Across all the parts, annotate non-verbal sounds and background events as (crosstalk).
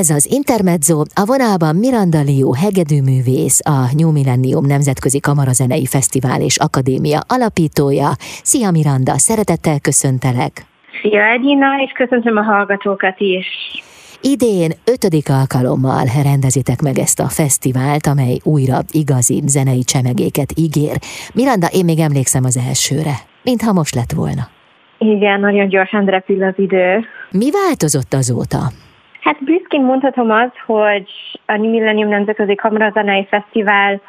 Ez az Intermezzo, a vonalban Miranda Liu, hegedűművész, a New Millennium Nemzetközi Kamarazenei Fesztivál és Akadémia alapítója. Szia Miranda, szeretettel köszöntelek! Szia Edina, és köszöntöm a hallgatókat is! Idén ötödik alkalommal rendezitek meg ezt a fesztivált, amely újra igazi zenei csemegéket ígér. Miranda, én még emlékszem az elsőre, mintha most lett volna. Igen, nagyon gyorsan repül az idő. Mi változott azóta? Hát büszkén mondhatom azt, hogy a New Millennium Nemzetközi Kamarazenei Fesztivál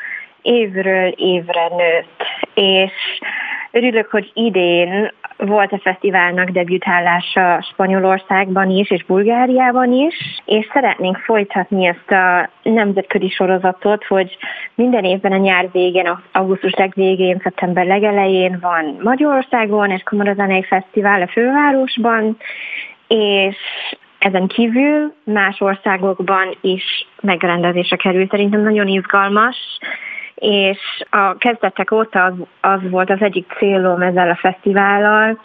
évről évre nőtt, és örülök, hogy idén volt a fesztiválnak debütálása Spanyolországban is, és Bulgáriában is, és szeretnénk folytatni ezt a nemzetközi sorozatot, hogy minden évben a nyár végén, augusztus legvégén, szeptember legelején van Magyarországon egy kamarazenei fesztivál a fővárosban, és ezen kívül más országokban is megrendezésre került. Szerintem nagyon izgalmas, és a kezdetek óta az, az volt az egyik célom ezzel a fesztivállal,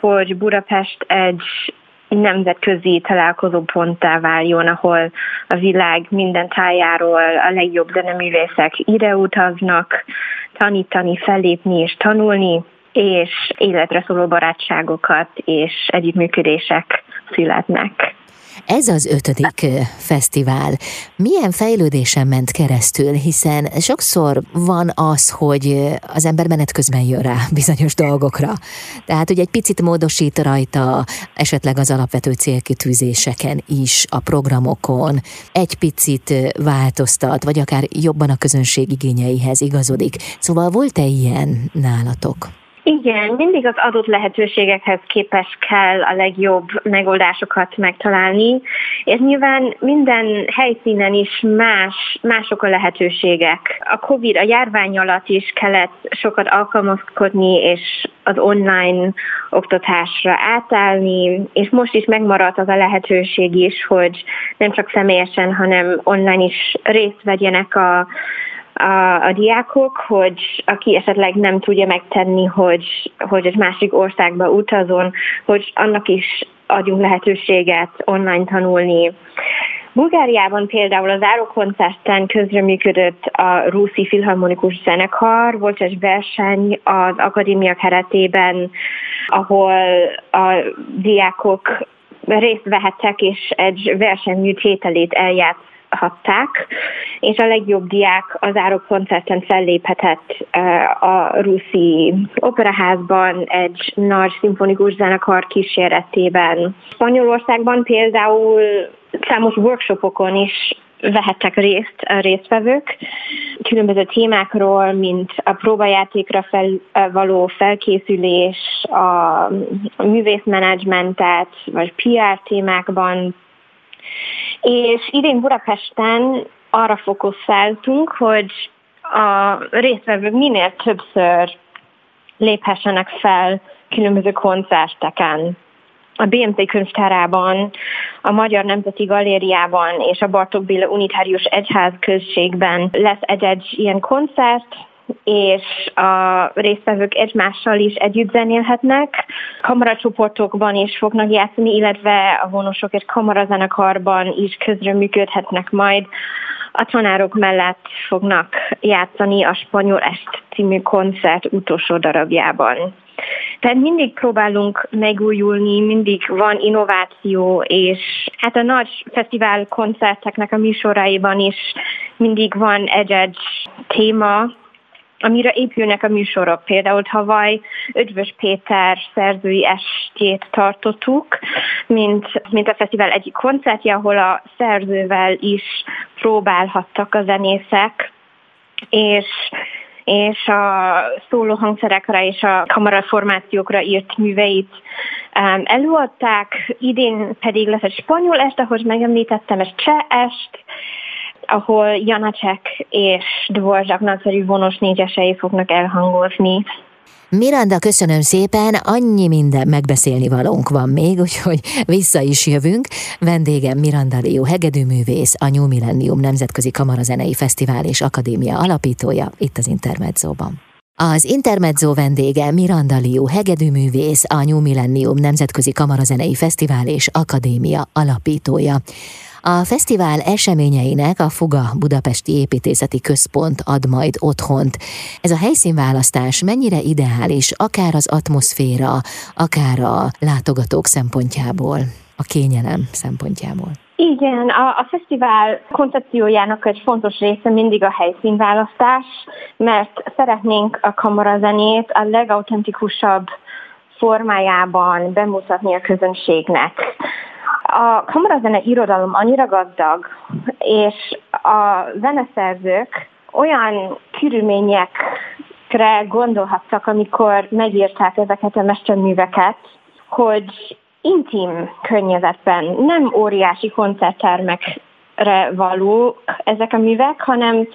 hogy Budapest egy nemzetközi találkozóponttá váljon, ahol a világ minden tájáról a legjobb zeneművészek ide utaznak, tanítani, fellépni és tanulni, és életre szóló barátságokat és együttműködések születnek. Ez az ötödik fesztivál. Milyen fejlődésen ment keresztül, hiszen sokszor van az, hogy az ember menet közben jön rá (laughs) bizonyos dolgokra. Tehát, hogy egy picit módosít rajta, esetleg az alapvető célkitűzéseken is, a programokon, egy picit változtat, vagy akár jobban a közönség igényeihez igazodik. Szóval volt-e ilyen nálatok? Igen, mindig az adott lehetőségekhez képes kell a legjobb megoldásokat megtalálni, és nyilván minden helyszínen is más, mások a lehetőségek. A COVID, a járvány alatt is kellett sokat alkalmazkodni, és az online oktatásra átállni, és most is megmaradt az a lehetőség is, hogy nem csak személyesen, hanem online is részt vegyenek a a, a diákok, hogy aki esetleg nem tudja megtenni, hogy, hogy egy másik országba utazon, hogy annak is adjunk lehetőséget online tanulni. Bulgáriában például az árokoncerten közreműködött a Rúszi Filharmonikus Zenekar, volt egy verseny az akadémia keretében, ahol a diákok részt vehettek, és egy versenymű tételét eljátsz hatták, és a legjobb diák az Árok koncerten felléphetett a Ruszi Operaházban egy nagy szimfonikus zenekar kíséretében. Spanyolországban például számos workshopokon is vehettek részt a résztvevők különböző témákról, mint a próbajátékra fel, való felkészülés, a művészmenedzsmentet, vagy PR témákban és idén Budapesten arra fókuszáltunk, hogy a résztvevők minél többször léphessenek fel különböző koncerteken. A BMT könyvtárában, a Magyar Nemzeti Galériában és a Bartók Béla Unitárius Egyház községben lesz egy-egy ilyen koncert, és a résztvevők egymással is együtt zenélhetnek. Kamaracsoportokban is fognak játszani, illetve a vonosok egy kamarazenekarban is közreműködhetnek majd. A tanárok mellett fognak játszani a Spanyol Est című koncert utolsó darabjában. Tehát mindig próbálunk megújulni, mindig van innováció, és hát a nagy fesztivál koncerteknek a műsoraiban is mindig van egy-egy téma, amire épülnek a műsorok. Például tavaly Ötvös Péter szerzői estjét tartottuk, mint, mint a fesztivál egyik koncertje, ahol a szerzővel is próbálhattak a zenészek, és és a szóló hangszerekre és a kamaraformációkra írt műveit um, előadták. Idén pedig lesz egy spanyol est, ahogy megemlítettem, egy cseh est, ahol Janacek és Dvorzsak nagyszerű vonos négyesei fognak elhangozni. Miranda, köszönöm szépen, annyi minden megbeszélni valónk van még, úgyhogy vissza is jövünk. Vendégem Miranda Liu, hegedűművész, a New Millennium Nemzetközi Kamarazenei Fesztivál és Akadémia alapítója itt az Intermedzóban. Az Intermezzo vendége Miranda Liu, hegedűművész, a New Millennium Nemzetközi Kamarazenei Fesztivál és Akadémia alapítója. A fesztivál eseményeinek a Fuga Budapesti Építészeti Központ ad majd otthont. Ez a helyszínválasztás mennyire ideális, akár az atmoszféra, akár a látogatók szempontjából, a kényelem szempontjából? Igen, a, a fesztivál koncepciójának egy fontos része mindig a helyszínválasztás, mert szeretnénk a kamarazenét a legautentikusabb formájában bemutatni a közönségnek. A kamarazene irodalom annyira gazdag, és a zeneszerzők olyan körülményekre gondolhattak, amikor megírták ezeket a mesterműveket, hogy intim környezetben, nem óriási koncerttermekre való ezek a művek, hanem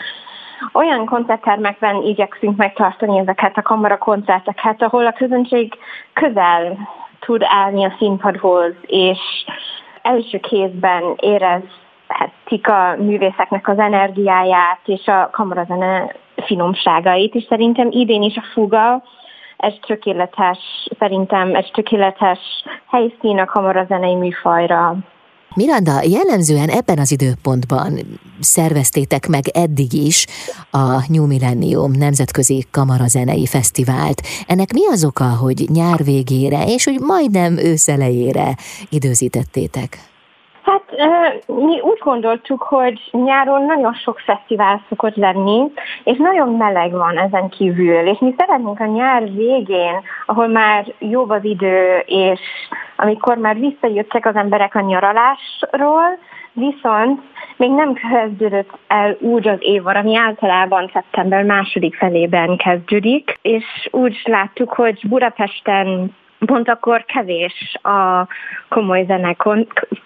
olyan koncerttermekben igyekszünk megtartani ezeket a kamara koncerteket, ahol a közönség közel tud állni a színpadhoz, és első kézben érezhetik a művészeknek az energiáját és a kamarazene finomságait, és szerintem idén is a fuga egy tökéletes, szerintem egy tökéletes helyszín a kamarazenei műfajra. Miranda, jellemzően ebben az időpontban szerveztétek meg eddig is a New Millennium Nemzetközi Kamarazenei Fesztivált. Ennek mi az oka, hogy nyár végére és úgy majdnem őszelejére időzítettétek? Mi úgy gondoltuk, hogy nyáron nagyon sok fesztivál szokott lenni, és nagyon meleg van ezen kívül, és mi szeretnénk a nyár végén, ahol már jobb az idő, és amikor már visszajöttek az emberek a nyaralásról, viszont még nem kezdődött el úgy az év, ami általában szeptember második felében kezdődik, és úgy láttuk, hogy Budapesten pont akkor kevés a komoly, zene,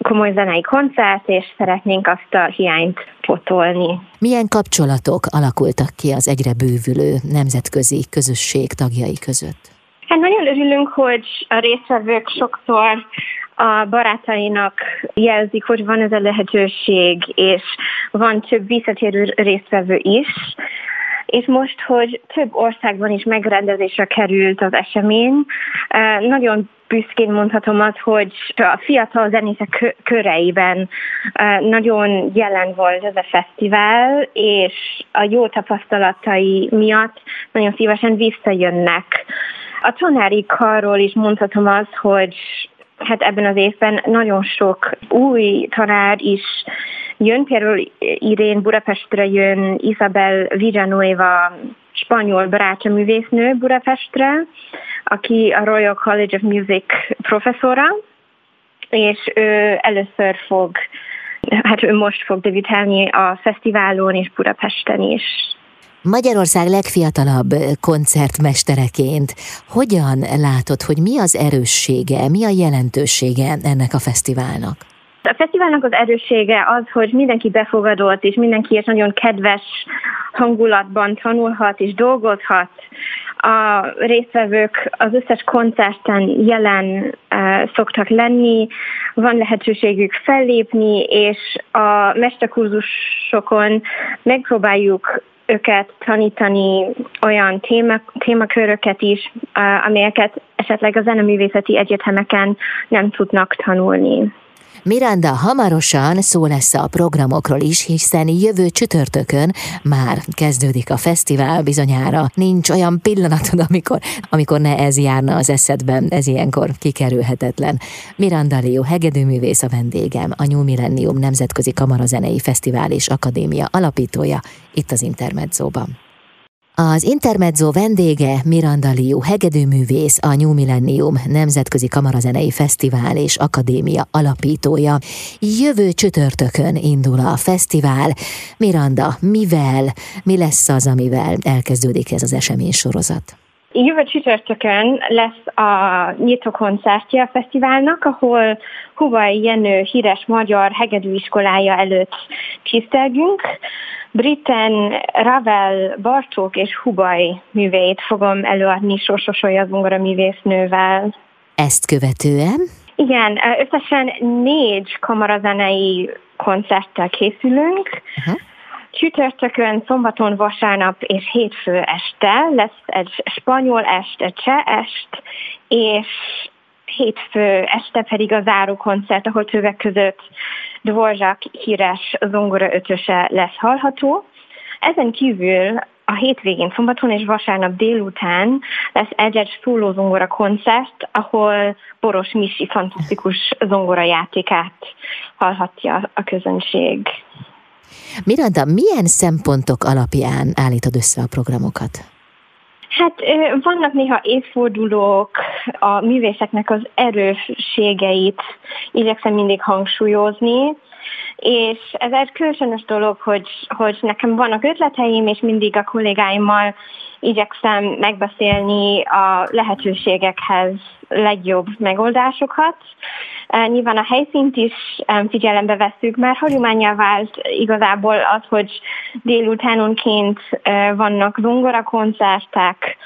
komoly zenei koncert, és szeretnénk azt a hiányt potolni. Milyen kapcsolatok alakultak ki az egyre bővülő nemzetközi közösség tagjai között? Hát nagyon örülünk, hogy a résztvevők sokszor a barátainak jelzik, hogy van ez a lehetőség, és van több visszatérő résztvevő is és most, hogy több országban is megrendezésre került az esemény, nagyon büszkén mondhatom azt, hogy a fiatal zenészek köreiben nagyon jelen volt ez a fesztivál, és a jó tapasztalatai miatt nagyon szívesen visszajönnek. A tanári karról is mondhatom azt, hogy hát ebben az évben nagyon sok új tanár is jön, például Irén Budapestre jön Isabel Villanueva, spanyol barátja művésznő Budapestre, aki a Royal College of Music professzora, és ő először fog, hát ő most fog debütálni a fesztiválon és Budapesten is. Magyarország legfiatalabb koncertmestereként hogyan látod, hogy mi az erőssége, mi a jelentősége ennek a fesztiválnak? A fesztiválnak az erőssége az, hogy mindenki befogadott, és mindenki és nagyon kedves hangulatban tanulhat és dolgozhat. A résztvevők az összes koncerten jelen uh, szoktak lenni, van lehetőségük fellépni, és a mesterkurzusokon megpróbáljuk őket tanítani olyan téma, témaköröket is, amelyeket esetleg a zeneművészeti egyetemeken nem tudnak tanulni. Miranda hamarosan szó lesz a programokról is, hiszen jövő csütörtökön már kezdődik a fesztivál bizonyára. Nincs olyan pillanatod, amikor, amikor ne ez járna az eszedben, ez ilyenkor kikerülhetetlen. Miranda Liu, hegedűművész a vendégem, a New Millennium Nemzetközi Kamarazenei Fesztivál és Akadémia alapítója, itt az Intermedzóban. Az Intermezzo vendége Miranda Liu, hegedűművész, a New Millennium Nemzetközi Kamarazenei Fesztivál és Akadémia alapítója. Jövő csütörtökön indul a fesztivál. Miranda, mivel, mi lesz az, amivel elkezdődik ez az esemény sorozat? Jövő csütörtökön lesz a nyitó koncertje a fesztiválnak, ahol Hubai Jenő híres magyar hegedűiskolája előtt tisztelgünk. Britten, Ravel, Bartók és Hubaj műveit fogom előadni Sorsosolya zongora művésznővel. Ezt követően? Igen, összesen négy kamarazenei koncerttel készülünk. Uh-huh. Csütörtökön, szombaton, vasárnap és hétfő este lesz egy spanyol est, egy cseh est, és hétfő este pedig a záró koncert, ahol többek között Dvorzsák híres zongora ötöse lesz hallható. Ezen kívül a hétvégén, szombaton és vasárnap délután lesz egy-egy zongora koncert, ahol Boros Misi fantasztikus zongora játékát hallhatja a közönség. Miranda, milyen szempontok alapján állítod össze a programokat? Hát vannak néha évfordulók, a művészeknek az erősségeit igyekszem mindig hangsúlyozni, és ez egy különös dolog, hogy, hogy nekem vannak ötleteim, és mindig a kollégáimmal igyekszem megbeszélni a lehetőségekhez legjobb megoldásokat. Nyilván a helyszínt is figyelembe veszük, mert hagyományá vált igazából az, hogy délutánonként vannak zongora koncertek,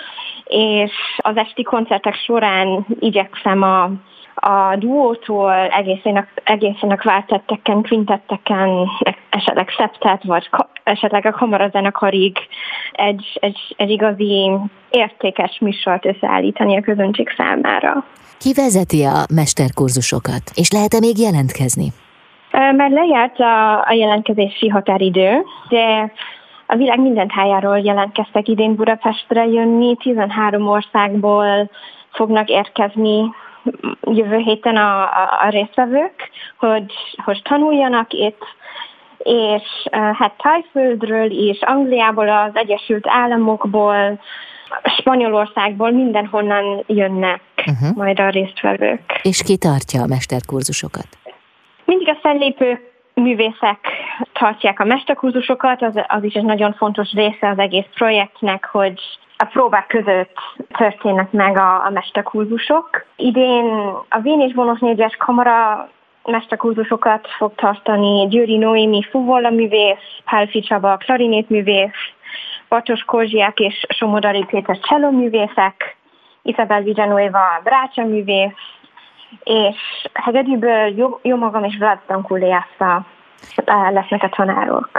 és az esti koncertek során igyekszem a a duótól egészen a, kvártetteken, kvintetteken, esetleg szeptet, vagy esetleg a kamarazenekarig egy, egy, egy igazi értékes műsort összeállítani a közönség számára. Ki vezeti a mesterkurzusokat, és lehet-e még jelentkezni? Mert lejárt a, a jelentkezési határidő, de a világ minden tájáról jelentkeztek idén Budapestre jönni, 13 országból fognak érkezni jövő héten a, a, a résztvevők, hogy, hogy tanuljanak itt, és hát Tájföldről is, Angliából, az Egyesült Államokból, Spanyolországból, mindenhonnan jönnek uh-huh. majd a résztvevők. És ki tartja a mesterkurzusokat? Mindig a fellépők művészek tartják a mesterkurzusokat, az, az is egy nagyon fontos része az egész projektnek, hogy a próbák között történnek meg a, a mesterkurzusok. Idén a Vén és Bonos négyes kamara mesterkurzusokat fog tartani Győri Noémi fuvola művész, Pálfi Csaba klarinét művész, Bacsos Korzsiák és Somodari Péter cselló művészek, Isabel brácsa művész, és Hegedűből jó, jó magam és Vlad Stankuliásza lesznek a tanárok.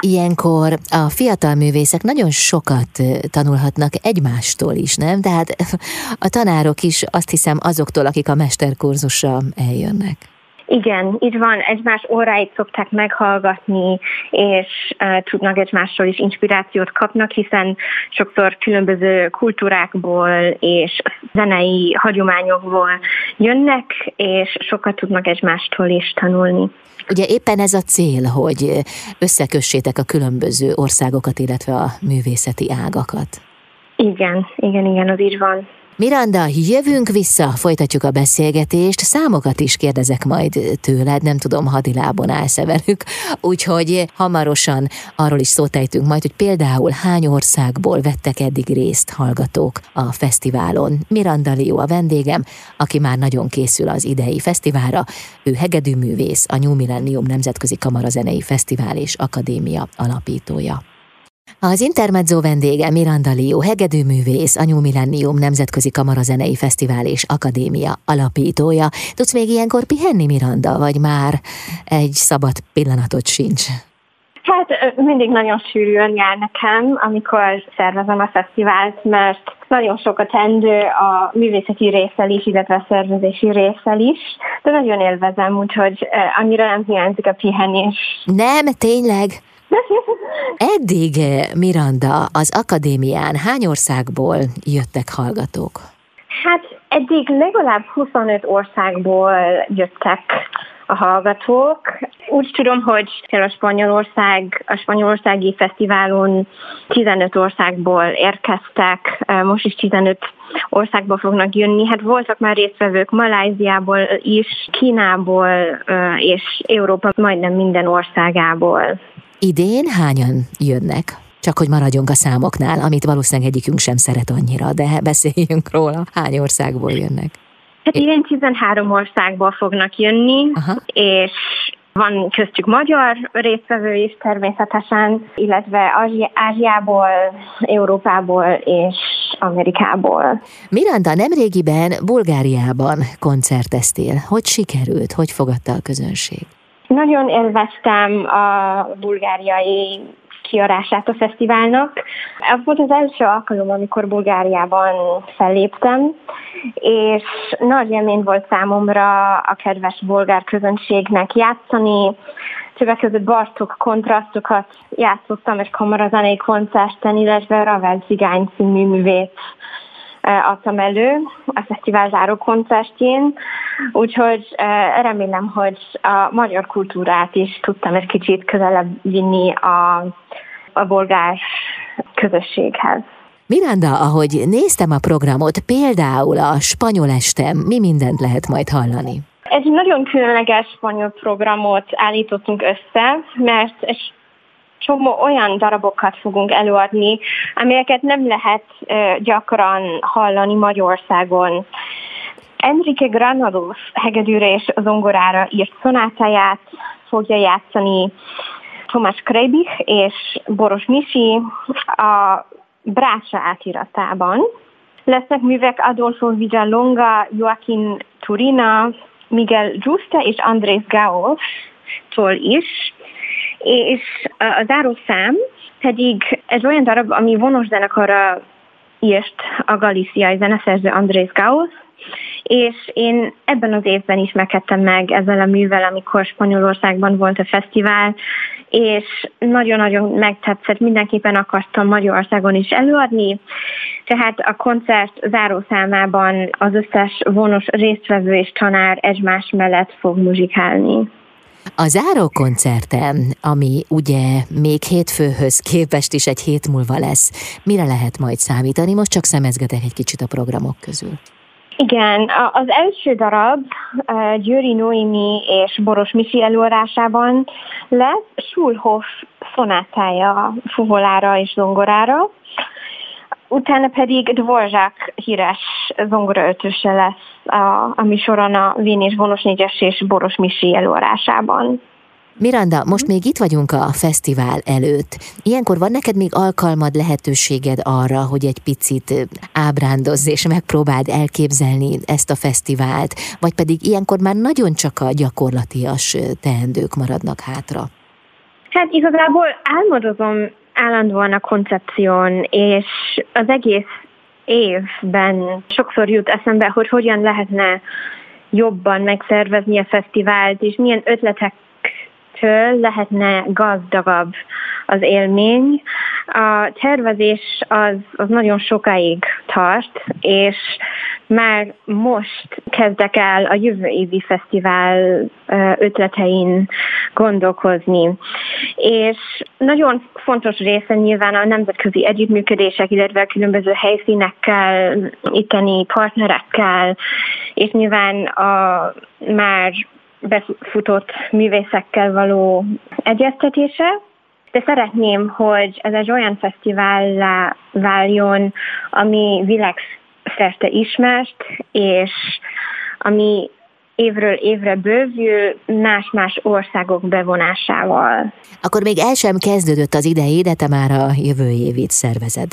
Ilyenkor a fiatal művészek nagyon sokat tanulhatnak egymástól is, nem? Tehát (laughs) a tanárok is azt hiszem azoktól, akik a mesterkurzusra eljönnek. Igen, így van, egymás óráit szokták meghallgatni, és uh, tudnak egymástól is inspirációt kapnak, hiszen sokszor különböző kultúrákból és zenei hagyományokból jönnek, és sokat tudnak egymástól is tanulni. Ugye éppen ez a cél, hogy összekössétek a különböző országokat, illetve a művészeti ágakat. Igen, igen, igen, az így van. Miranda, jövünk vissza, folytatjuk a beszélgetést, számokat is kérdezek majd tőled, nem tudom, hadilábon állsz-e velük, úgyhogy hamarosan arról is szót ejtünk majd, hogy például hány országból vettek eddig részt hallgatók a fesztiválon. Miranda Lió a vendégem, aki már nagyon készül az idei fesztiválra, ő hegedűművész, a New Millennium Nemzetközi Kamarazenei Fesztivál és Akadémia alapítója. Az Intermezzo vendége Miranda Lió, hegedűművész, a New Millennium Nemzetközi Kamarazenei Fesztivál és Akadémia alapítója. Tudsz még ilyenkor pihenni, Miranda, vagy már egy szabad pillanatot sincs? Hát mindig nagyon sűrűen jár nekem, amikor szervezem a fesztivált, mert nagyon sokat tendő a művészeti részsel is, illetve a szervezési részsel is, de nagyon élvezem, úgyhogy annyira nem hiányzik a pihenés. Nem, tényleg? Eddig, eh, Miranda, az akadémián hány országból jöttek hallgatók? Hát eddig legalább 25 országból jöttek a hallgatók. Úgy tudom, hogy a Spanyolország, a Spanyolországi Fesztiválon 15 országból érkeztek, eh, most is 15 országból fognak jönni. Hát voltak már résztvevők Maláziából is, Kínából eh, és Európa majdnem minden országából. Idén hányan jönnek? Csak hogy maradjunk a számoknál, amit valószínűleg egyikünk sem szeret annyira, de beszéljünk róla. Hány országból jönnek? Hát idén 13 országból fognak jönni, Aha. és van köztük magyar résztvevő is természetesen, illetve Ázsi- Ázsiából, Európából és Amerikából. Miranda, nemrégiben Bulgáriában koncerteztél. Hogy sikerült? Hogy fogadta a közönség? Nagyon élveztem a bulgáriai kiarását a fesztiválnak. Ez volt az első alkalom, amikor Bulgáriában felléptem, és nagy élmény volt számomra a kedves bolgár közönségnek játszani, többek között Bartok kontrasztokat játszottam egy kamarazenei koncerten, illetve Ravel Cigány című művét adtam elő a fesztivál záró koncertjén, úgyhogy remélem, hogy a magyar kultúrát is tudtam egy kicsit közelebb vinni a, a bolgár közösséghez. Miranda, ahogy néztem a programot, például a spanyol estem, mi mindent lehet majd hallani? Egy nagyon különleges spanyol programot állítottunk össze, mert egy csomó olyan darabokat fogunk előadni, amelyeket nem lehet gyakran hallani Magyarországon. Enrique Granados hegedűre és zongorára írt szonátáját fogja játszani Tomás Krebich és Boros Misi a Brása átiratában. Lesznek művek Adolfo Villalonga, Joaquin Turina, Miguel Justa és Andrés Gao-tól is. És a záró szám pedig ez olyan darab, ami vonos zenekarra írt a galiciai zeneszerző Andrés Gauss, és én ebben az évben ismerkedtem meg ezzel a művel, amikor Spanyolországban volt a fesztivál, és nagyon-nagyon megtetszett, mindenképpen akartam Magyarországon is előadni, tehát a koncert zárószámában az összes vonos résztvevő és tanár egymás mellett fog muzsikálni. A záró koncertem, ami ugye még hétfőhöz képest is egy hét múlva lesz, mire lehet majd számítani? Most csak szemezgetek egy kicsit a programok közül. Igen, az első darab Győri Noémi és Boros Misi előadásában lesz Schulhof szonátája fuvolára és zongorára, utána pedig Dvorzsák híres zongoraötöse lesz a, a műsoron a Vén és Vonos négyes és Boros Misi előadásában. Miranda, most még itt vagyunk a fesztivál előtt. Ilyenkor van neked még alkalmad, lehetőséged arra, hogy egy picit ábrándozz és megpróbáld elképzelni ezt a fesztivált, vagy pedig ilyenkor már nagyon csak a gyakorlatias teendők maradnak hátra? Hát igazából álmodozom állandóan a koncepción, és az egész évben sokszor jut eszembe, hogy hogyan lehetne jobban megszervezni a fesztivált, és milyen ötletek ettől lehetne gazdagabb az élmény. A tervezés az, az nagyon sokáig tart, és már most kezdek el a jövő évi fesztivál ötletein gondolkozni. És nagyon fontos része nyilván a nemzetközi együttműködések, illetve a különböző helyszínekkel, itteni partnerekkel, és nyilván a már befutott művészekkel való egyeztetése, de szeretném, hogy ez egy olyan fesztivállá váljon, ami világszerte ismert, és ami évről évre bővül más-más országok bevonásával. Akkor még el sem kezdődött az idei, de te már a jövő évét szervezed.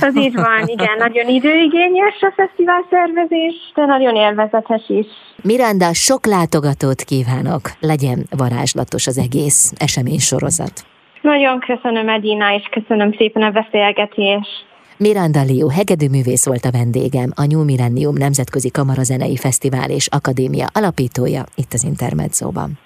Az így van, igen, nagyon időigényes a fesztivál szervezés, de nagyon élvezetes is. Miranda, sok látogatót kívánok, legyen varázslatos az egész esemény sorozat. Nagyon köszönöm Edina, és köszönöm szépen a beszélgetést. Miranda Liu hegedűművész volt a vendégem, a New Millennium Nemzetközi Kamarazenei Fesztivál és Akadémia alapítója itt az Intermedzóban.